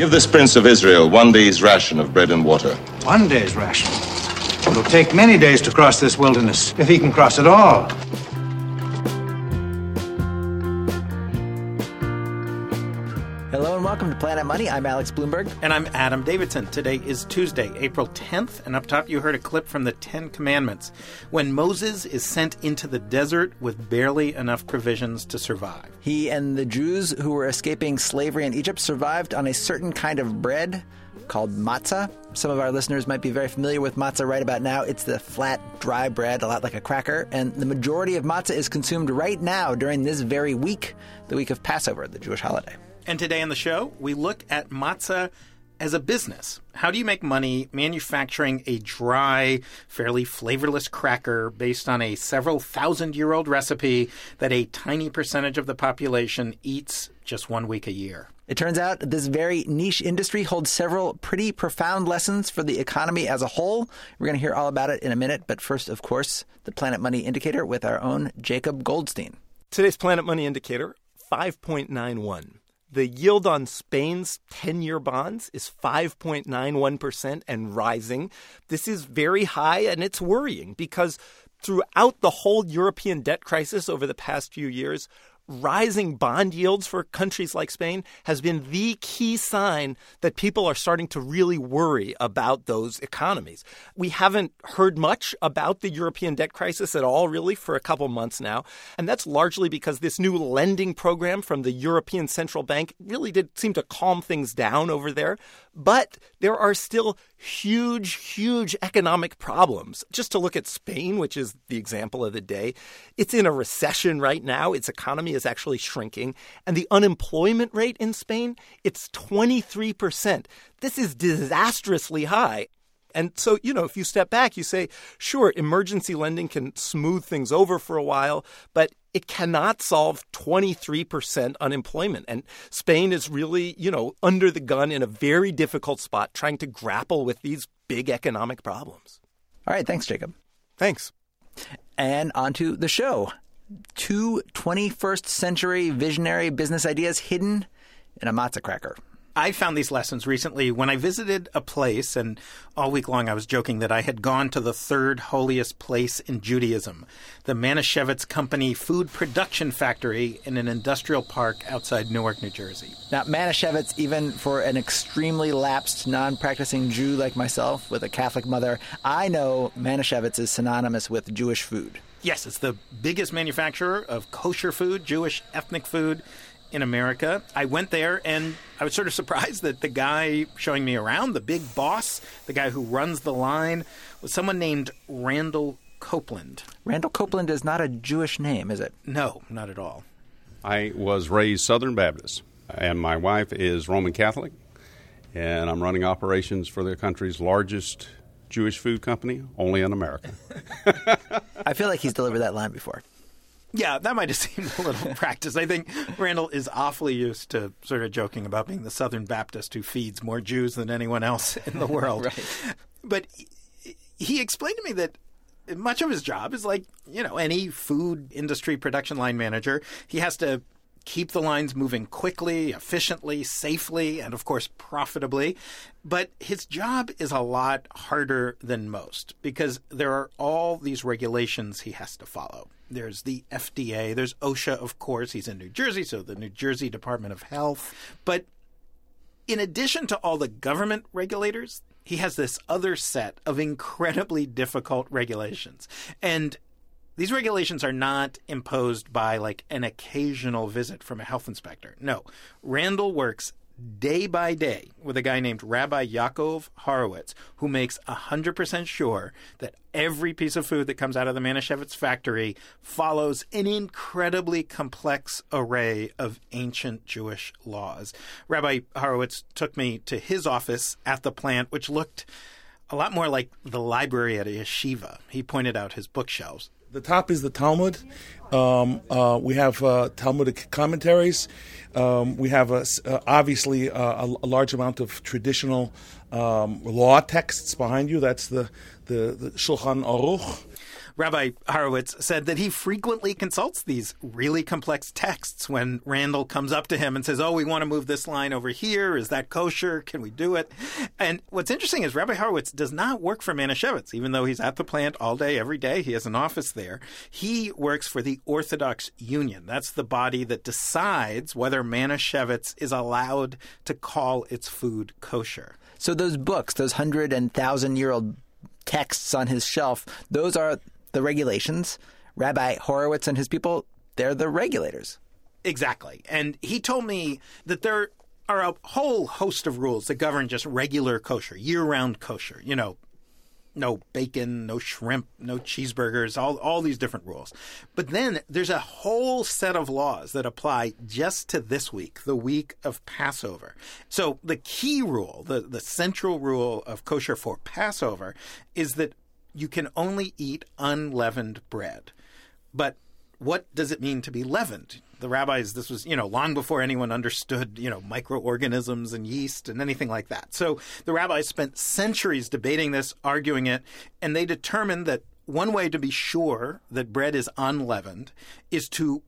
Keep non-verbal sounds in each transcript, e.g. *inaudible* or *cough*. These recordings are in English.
Give this prince of Israel one day's ration of bread and water. One day's ration? It'll take many days to cross this wilderness, if he can cross at all. I'm Alex Blumberg. And I'm Adam Davidson. Today is Tuesday, April 10th, and up top you heard a clip from the Ten Commandments when Moses is sent into the desert with barely enough provisions to survive. He and the Jews who were escaping slavery in Egypt survived on a certain kind of bread called matzah. Some of our listeners might be very familiar with matzah right about now. It's the flat, dry bread, a lot like a cracker, and the majority of matzah is consumed right now during this very week, the week of Passover, the Jewish holiday. And today on the show, we look at matzah as a business. How do you make money manufacturing a dry, fairly flavorless cracker based on a several thousand year old recipe that a tiny percentage of the population eats just one week a year? It turns out this very niche industry holds several pretty profound lessons for the economy as a whole. We're going to hear all about it in a minute, but first, of course, the Planet Money Indicator with our own Jacob Goldstein. Today's Planet Money Indicator 5.91. The yield on Spain's 10 year bonds is 5.91% and rising. This is very high and it's worrying because throughout the whole European debt crisis over the past few years, rising bond yields for countries like Spain has been the key sign that people are starting to really worry about those economies. We haven't heard much about the European debt crisis at all, really, for a couple months now. And that's largely because this new lending program from the European Central Bank really did seem to calm things down over there. But there are still huge, huge economic problems. Just to look at Spain, which is the example of the day, it's in a recession right now. Its economy is actually shrinking. And the unemployment rate in Spain, it's 23%. This is disastrously high. And so, you know, if you step back, you say, sure, emergency lending can smooth things over for a while, but it cannot solve 23% unemployment. And Spain is really, you know, under the gun in a very difficult spot trying to grapple with these big economic problems. All right. Thanks, Jacob. Thanks. And on to the show. Two 21st century visionary business ideas hidden in a matzah cracker. I found these lessons recently when I visited a place, and all week long I was joking that I had gone to the third holiest place in Judaism, the Manischewitz Company food production factory in an industrial park outside Newark, New Jersey. Now, Manischewitz, even for an extremely lapsed, non practicing Jew like myself with a Catholic mother, I know Manischewitz is synonymous with Jewish food. Yes, it's the biggest manufacturer of kosher food, Jewish ethnic food in America. I went there and I was sort of *laughs* surprised that the guy showing me around, the big boss, the guy who runs the line, was someone named Randall Copeland. Randall Copeland is not a Jewish name, is it? No, not at all. I was raised Southern Baptist, and my wife is Roman Catholic, and I'm running operations for the country's largest Jewish food company, only in America. *laughs* I feel like he's delivered that line before. Yeah, that might have *laughs* seemed a little practice. I think Randall is awfully used to sort of joking about being the Southern Baptist who feeds more Jews than anyone else *laughs* in the *laughs* world. right. But he explained to me that much of his job is like, you know, any food industry production line manager. He has to keep the lines moving quickly, efficiently, safely, and of course profitably. But his job is a lot harder than most because there are all these regulations he has to follow. There's the FDA, there's OSHA, of course. He's in New Jersey, so the New Jersey Department of Health. But in addition to all the government regulators, he has this other set of incredibly difficult regulations. And these regulations are not imposed by like an occasional visit from a health inspector. No, Randall works day by day with a guy named Rabbi Yaakov Horowitz, who makes 100% sure that every piece of food that comes out of the Manischewitz factory follows an incredibly complex array of ancient Jewish laws. Rabbi Horowitz took me to his office at the plant, which looked a lot more like the library at a yeshiva. He pointed out his bookshelves. The top is the Talmud. Um, uh, we have uh, Talmudic commentaries. Um, we have a, uh, obviously a, a, large amount of traditional um, law texts behind you. That's the, the, the Shulchan Aruch. Rabbi Horowitz said that he frequently consults these really complex texts when Randall comes up to him and says, Oh, we want to move this line over here. Is that kosher? Can we do it? And what's interesting is Rabbi Horowitz does not work for Manischewitz, even though he's at the plant all day, every day. He has an office there. He works for the Orthodox Union. That's the body that decides whether Manischewitz is allowed to call its food kosher. So those books, those hundred and thousand year old texts on his shelf, those are the regulations. Rabbi Horowitz and his people, they're the regulators. Exactly. And he told me that there are a whole host of rules that govern just regular kosher, year round kosher. You know, no bacon, no shrimp, no cheeseburgers, all, all these different rules. But then there's a whole set of laws that apply just to this week, the week of Passover. So the key rule, the, the central rule of kosher for Passover is that you can only eat unleavened bread. But what does it mean to be leavened? The rabbis, this was, you know, long before anyone understood, you know, microorganisms and yeast and anything like that. So the rabbis spent centuries debating this, arguing it, and they determined that one way to be sure that bread is unleavened is to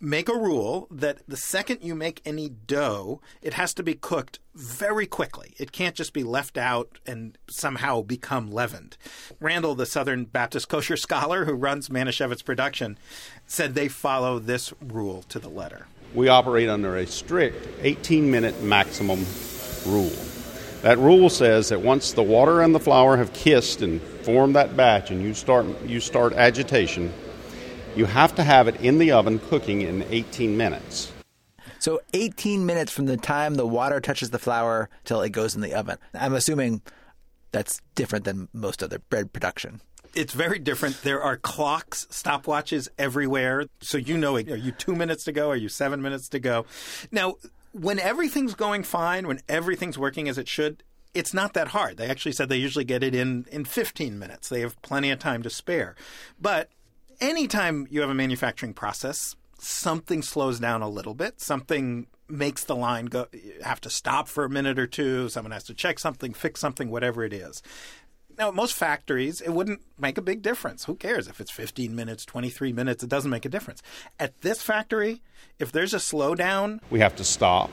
make a rule that the second you make any dough, it has to be cooked very quickly. It can't just be left out and somehow become leavened. Randall, the Southern Baptist kosher scholar who runs Manischewitz production, said they follow this rule to the letter. We operate under a strict 18 minute maximum rule. That rule says that once the water and the flour have kissed and formed that batch and you start you start agitation, you have to have it in the oven cooking in 18 minutes. So 18 minutes from the time the water touches the flour till it goes in the oven. I'm assuming that's different than most other bread production. It's very different. There are clocks, stopwatches everywhere. So you know, are you two minutes to go? Are you seven minutes to go? Now, when everything's going fine, when everything's working as it should, it's not that hard. They actually said they usually get it in in 15 minutes. They have plenty of time to spare. But anytime you have a manufacturing process, something slows down a little bit. Something makes the line go have to stop for a minute or two. Someone has to check something, fix something, whatever it is. Now, most factories, it wouldn't make a big difference. Who cares if it's 15 minutes, 23 minutes? It doesn't make a difference. At this factory, if there's a slowdown, We have to stop,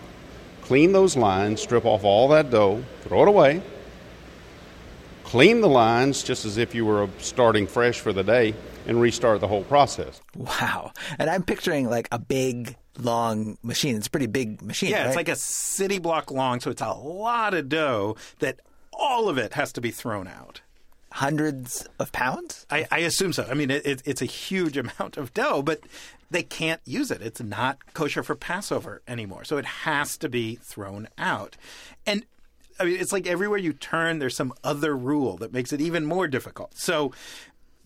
clean those lines, strip off all that dough, throw it away, clean the lines just as if you were starting fresh for the day, and restart the whole process. Wow. And I'm picturing like a big, long machine. It's a pretty big machine. yeah, right? it's like a city block long, so it's a lot of dough that all of it has to be thrown out. hundreds of pounds. I, I assume so. I mean, it, it, it's a huge *laughs* amount of dough, but they can't use it. It's not kosher for Passover anymore. So it has to be thrown out. And I mean, it's like everywhere you turn, there's some other rule that makes it even more difficult. So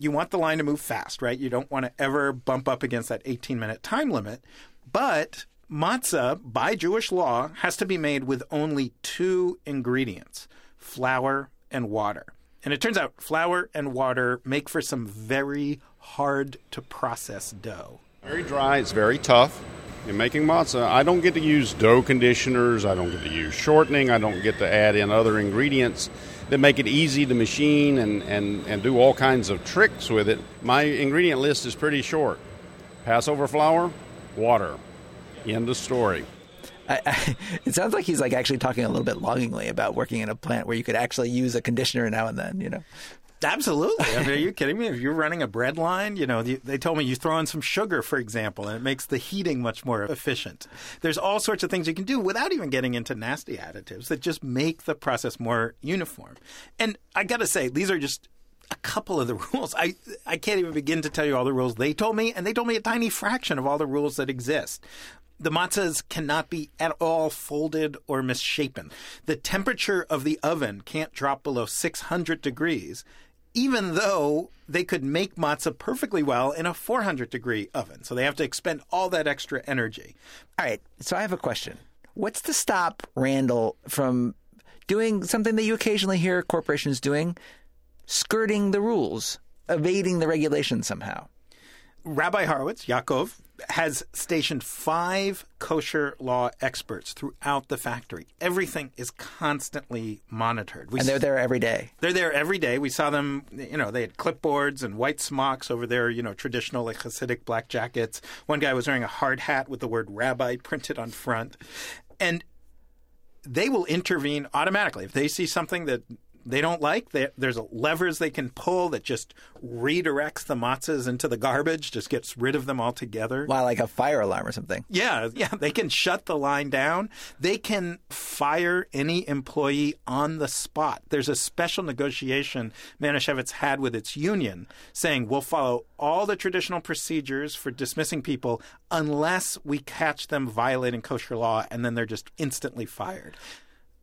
you want the line to move fast, right? You don't want to ever bump up against that 18 minute time limit. But matzah, by Jewish law, has to be made with only two ingredients flour and water. And it turns out flour and water make for some very hard to process dough. Very dry, it's very tough. In making matzah, I don't get to use dough conditioners, I don't get to use shortening, I don't get to add in other ingredients that make it easy to machine and, and, and do all kinds of tricks with it. My ingredient list is pretty short Passover flour, water. End of story. I, I, *laughs* it sounds like he's like actually talking a little bit longingly about working in a plant where you could actually use a conditioner now and then. You know, Absolutely. I mean, are *laughs* you kidding me? If you're running a bread line, you know, they told me you throw in some sugar, for example, and it makes the heating much more efficient. There's all sorts of things you can do without even getting into nasty additives that just make the process more uniform. And I got to say, these are just a couple of the *laughs* rules. I I can't even begin to tell you all the rules they told me, and they told me a tiny fraction of all the rules that exist. The matzahs cannot be at all folded or misshapen. The temperature of the oven can't drop below 600 degrees, even though they could make matzah perfectly well in a 400 degree oven. So they have to expend all that extra energy. all right. So I have a question. What's to stop Randall from doing something that you occasionally hear corporations doing, skirting the rules, evading the regulations somehow? Rabbi Horowitz, Yaakov, has stationed five kosher law experts throughout the factory. Everything is constantly monitored. We And they're there every day. they're there every day. We saw them, you know, they had clipboards and white smocks over their, you know, traditional like Hasidic black jackets. One guy was wearing a hard hat with the word rabbi printed on front. And they will intervene automatically. If they see something that they don't like, they, there's levers they can pull that just redirects the matzahs into the garbage, just gets rid of them altogether. Wow, like a fire alarm or something. Yeah, yeah, they can shut the line down. They can fire any employee on the spot. There's a special negotiation Manischewitz had with its union saying we'll follow all the traditional procedures for dismissing people unless we catch them violating kosher law, and then they're just instantly fired.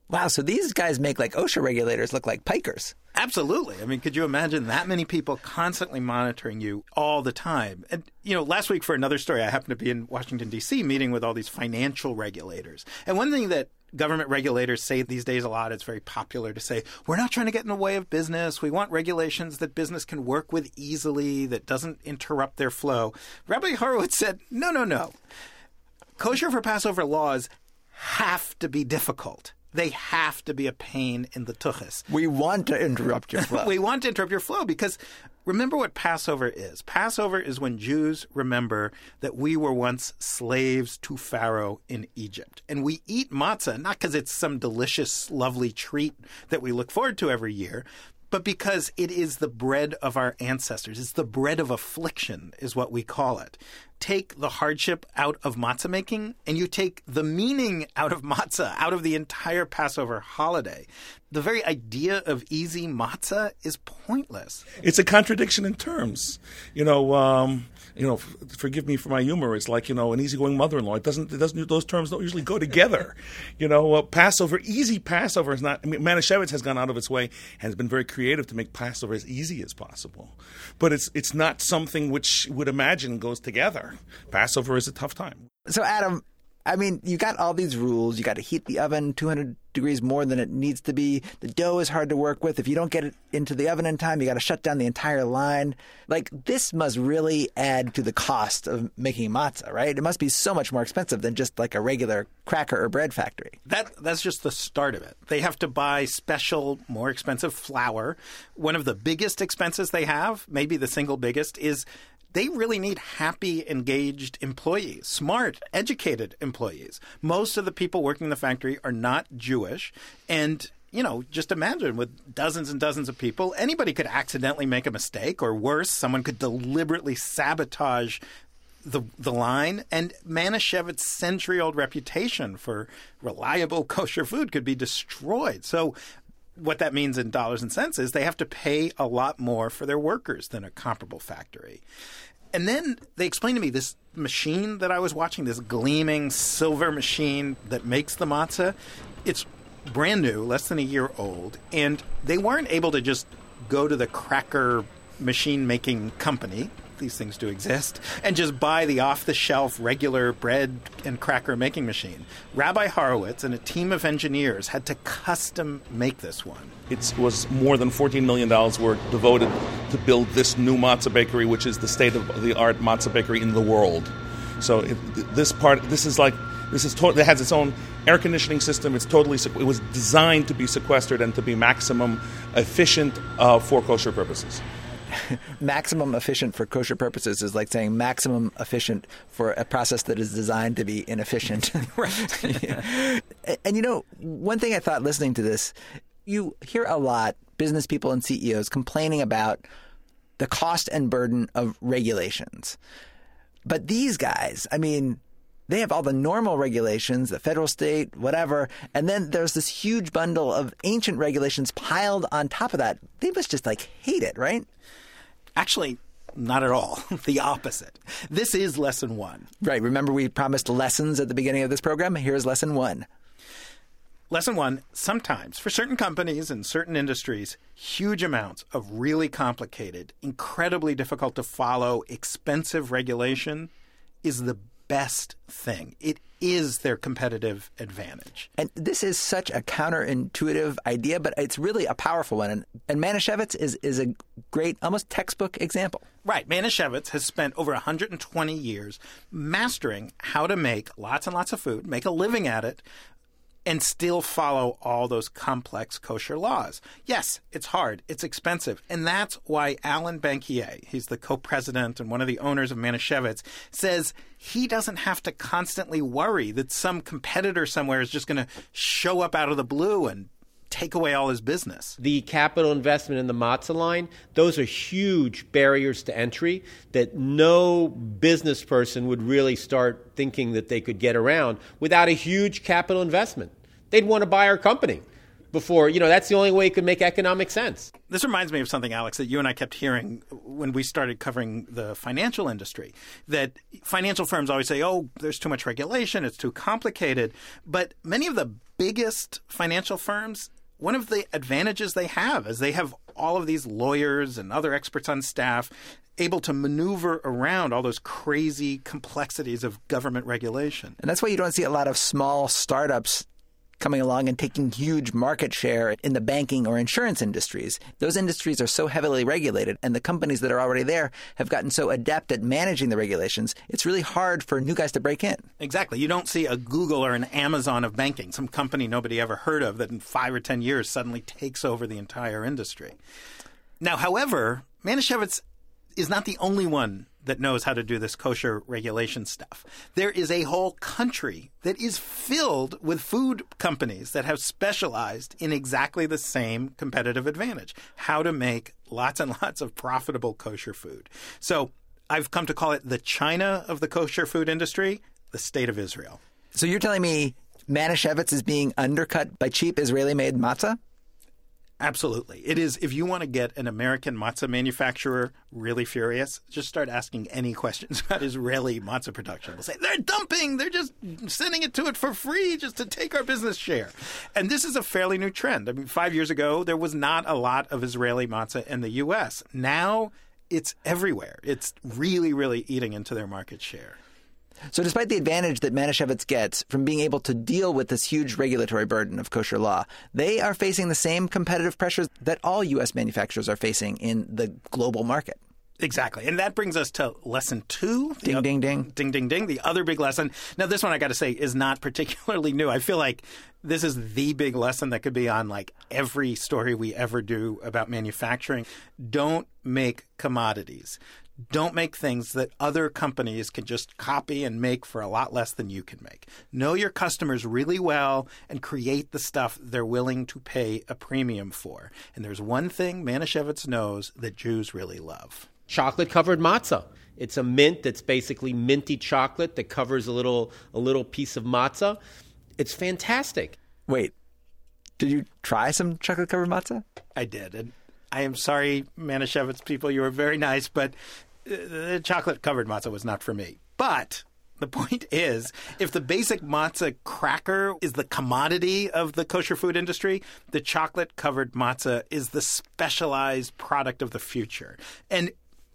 Wow, so these guys make like OSHA regulators look like pikers. Absolutely. I mean, could you imagine that many people constantly monitoring you all the time? And, you know, last week for another story, I happened to be in Washington, D.C., meeting with all these financial regulators. And one thing that government regulators say these days a lot, it's very popular to say, we're not trying to get in the way of business. We want regulations that business can work with easily, that doesn't interrupt their flow. Rabbi Horowitz said, no, no, no. Kosher for Passover laws have to be difficult. They have to be a pain in the tuchus. We want to interrupt your *laughs* flow. we want to interrupt your flow because remember what Passover is. Passover is when Jews remember that we were once slaves to Pharaoh in Egypt. And we eat matzah not because it's some delicious, lovely treat that we look forward to every year, but because it is the bread of our ancestors. It's the bread of affliction, is what we call it. Take the hardship out of matzah making, and you take the meaning out of matzah, out of the entire Passover holiday. The very idea of easy matzah is pointless. It's a contradiction in terms. You know, um, you know. F- forgive me for my humor. It's like you know, an easygoing mother-in-law. It doesn't. It doesn't. Those terms don't usually go together. you know, uh, Passover, easy Passover is not. I mean, Manischewitz has gone out of its way and has been very creative to make Passover as easy as possible. But it's it's not something which would imagine goes together. Passover is a tough time. So, Adam, I mean, you got all these rules. You got to heat the oven 200 degrees more than it needs to be. The dough is hard to work with. If you don't get it into the oven in time, you got to shut down the entire line. Like, this must really add to the cost of making matzah, right? It must be so much more expensive than just like a regular cracker or bread factory. That that's just the start of it. They have to buy special, more expensive flour. One of the biggest expenses they have, maybe the single biggest, is they really need happy, engaged employees, smart, educated employees. Most of the people working in the factory are not Jewish. And, you know, just imagine with dozens and dozens of people, anybody could accidentally make a mistake, or worse, someone could deliberately sabotage the the line and Manischewitz's century old reputation for reliable *laughs* kosher food could be destroyed. So what that means in dollars and cents is they have to pay a lot more for their workers than a comparable factory. And then they explained to me this machine that I was watching, this gleaming silver machine that makes the matzah. It's brand new, less than a year old, and they weren't able to just go to the cracker machine making company these things do exist, and just buy the off the shelf regular bread and cracker making machine. Rabbi Horowitz and a team of engineers had to custom make this one. It was more than $14 million worth devoted to build this new matzah bakery, which is the state of the art matzah bakery in the world. So it, this part, this is like, this is to- it has its own air conditioning system. It's totally, it was designed to be sequestered and to be maximum efficient uh, for kosher purposes. *laughs* maximum efficient for kosher purposes is like saying maximum efficient for a process that is designed to be inefficient. *laughs* right. and, *laughs* and you know, one thing I thought listening to this, you hear a lot business people and CEOs complaining about the cost and burden of regulations. But these guys, I mean, they have all the normal regulations, the federal, state, whatever, and then there's this huge bundle of ancient regulations piled on top of that. They must just like hate it, right? Actually, not at all. *laughs* the opposite. This is lesson one. Right. Remember, we promised lessons at the beginning of this program? Here's lesson one. Lesson one sometimes, for certain companies and certain industries, huge amounts of really complicated, incredibly difficult to follow, expensive regulation is the best thing. It is their competitive advantage. And this is such a counterintuitive idea, but it's really a powerful one. And, and Manischewitz is, is a great, almost textbook example. Right. Manischewitz has spent over 120 years mastering how to make lots and lots of food, make a living at it, and still follow all those complex kosher laws. Yes, it's hard, it's expensive, and that's why Alan Bankier, he's the co-president and one of the owners of Manischewitz, says he doesn't have to constantly worry that some competitor somewhere is just going to show up out of the blue and take away all his business. The capital investment in the matzah line, those are huge barriers to entry that no business person would really start thinking that they could get around without a huge capital investment. They'd want to buy our company before, you know, that's the only way it could make economic sense. This reminds me of something, Alex, that you and I kept hearing when we started covering the financial industry. That financial firms always say, oh, there's too much regulation, it's too complicated. But many of the biggest financial firms one of the advantages they have is they have all of these lawyers and other experts on staff able to maneuver around all those crazy complexities of government regulation. And that's why you don't see a lot of small startups coming along and taking huge market share in the banking or insurance industries. Those industries are so heavily regulated, and the companies that are already there have gotten so adept at managing the regulations, it's really hard for new guys to break in. Exactly. You don't see a Google or an Amazon of banking, some company nobody ever heard of that in five or 10 years suddenly takes over the entire industry. Now, however, Manischewitz is not the only one that knows how to do this kosher regulation stuff. There is a whole country that is filled with food companies that have specialized in exactly the same competitive advantage how to make lots and *laughs* lots of profitable kosher food. So I've come to call it the China of the kosher food industry, the state of Israel. So you're telling me Manischewitz is being undercut by cheap Israeli made matzah? Absolutely. It is. If you want to get an American matzah manufacturer really furious, just start asking any questions *laughs* about Israeli matzah production. They'll say, they're dumping, they're just sending it to it for free just to take our business share. And this is a fairly new trend. I mean, five years ago, there was not a lot of Israeli matzah in the U.S. Now it's everywhere. It's really, really eating into their market share. So, despite the advantage that Manischewitz gets from being able to deal with this huge regulatory burden of kosher law, they are facing the same competitive pressures that all U.S. manufacturers are facing in the global market. Exactly. And that brings us to lesson two. Ding, the, ding, ding. Ding, ding, ding. The other big lesson. Now, this one I got to say is not *laughs* particularly new. I feel like this is the big lesson that could be on like every story we ever do about manufacturing. Don't make commodities. Don't make things that other companies can just copy and make for a lot less than you can make. Know your customers really well and create the stuff they're willing to pay a premium for. And there's one thing Manischewitz knows that Jews really love chocolate covered matzah. It's a mint that's basically minty chocolate that covers a little a little piece of matzah. It's fantastic. Wait, did you try some chocolate covered matzah? I did, and I am sorry, Manischewitz people. You were very nice, but uh, the chocolate covered matzah was not for me. But the point is, if the basic matzah cracker is the commodity of the kosher food industry, the chocolate covered matzah is the specialized product of the future. And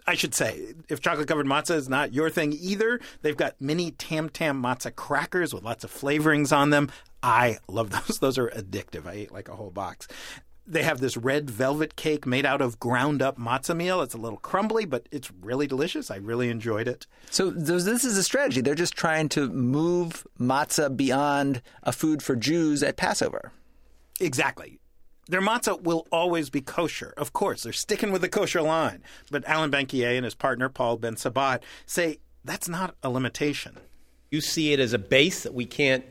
I should say, if chocolate covered matzah is not your thing either, they've got mini tam tam matzah crackers with lots of flavorings on them. I love *laughs* those. Those are addictive. I ate like a whole box. They have this red velvet cake made out of ground up matzah meal. It's a little crumbly, but it's really delicious. I really enjoyed it. So this is a strategy. They're just trying to move matzah beyond a food for Jews at Passover. Exactly. Their matzah will always be kosher. Of course, they're sticking with the kosher line. But Alan Bankier and his partner, Paul Bensabat, say that's not a limitation. You see it as a base that we can't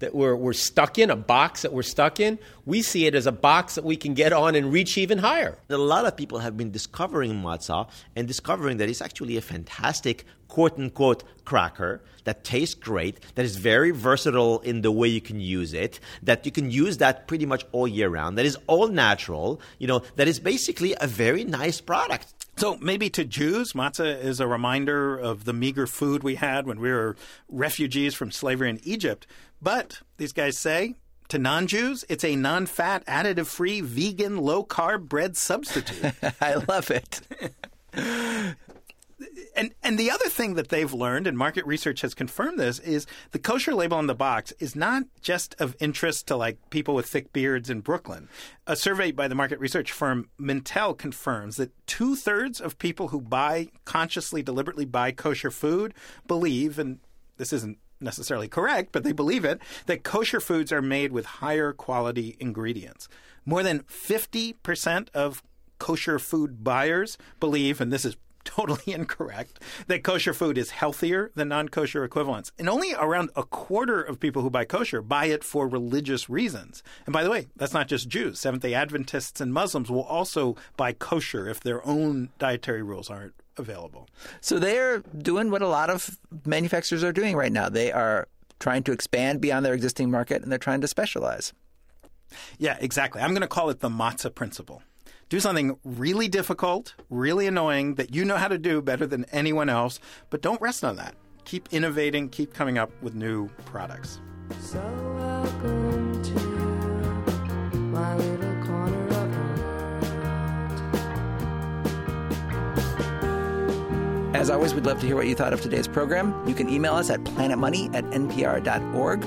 that we're, we're stuck in, a box that we're stuck in. We see it as a box that we can get on and reach even higher. A lot of people have been discovering matzah and discovering that it's actually a fantastic quote unquote cracker that tastes great, that is very versatile in the way you can use it, that you can use that pretty much all year round, that is all natural, you know, that is basically a very nice product. So maybe to Jews, matzah is a reminder of the meager food we had when we were refugees from slavery in Egypt. But these guys say to non Jews, it's a non fat, additive free, vegan, low carb bread substitute. *laughs* I love it. And and the other thing that they've learned, and market research has confirmed this, is the kosher label on the box is not just of interest to like people with thick beards in Brooklyn. A survey by the market research firm Mintel confirms that two thirds of people who buy consciously, deliberately buy kosher food believe, and this isn't necessarily correct, but they believe it, that kosher foods are made with higher quality ingredients. More than 50% of kosher food buyers believe, and this is totally *laughs* incorrect, that kosher food is healthier than non kosher equivalents. And only around a quarter of people who buy kosher buy it for religious reasons. And by the way, that's not just Jews. Seventh day Adventists and Muslims will also buy kosher if their own dietary rules aren't available. So they're doing what a lot of manufacturers are doing right now. They are trying to expand beyond their existing market and they're trying to specialize. Yeah, exactly. I'm going to call it the matzah principle. Do something really difficult, really annoying that you know how to do better than anyone else, but don't rest on that. Keep innovating, keep coming up with new products. So welcome to my little corner of the world. As always, we'd love to hear what you thought of today's program. You can email us at planetmoney at npr.org.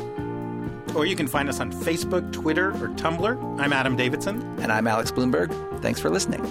Or you can find us on Facebook, Twitter, or Tumblr. I'm Adam Davidson. And I'm Alex Blumberg. Thanks for listening.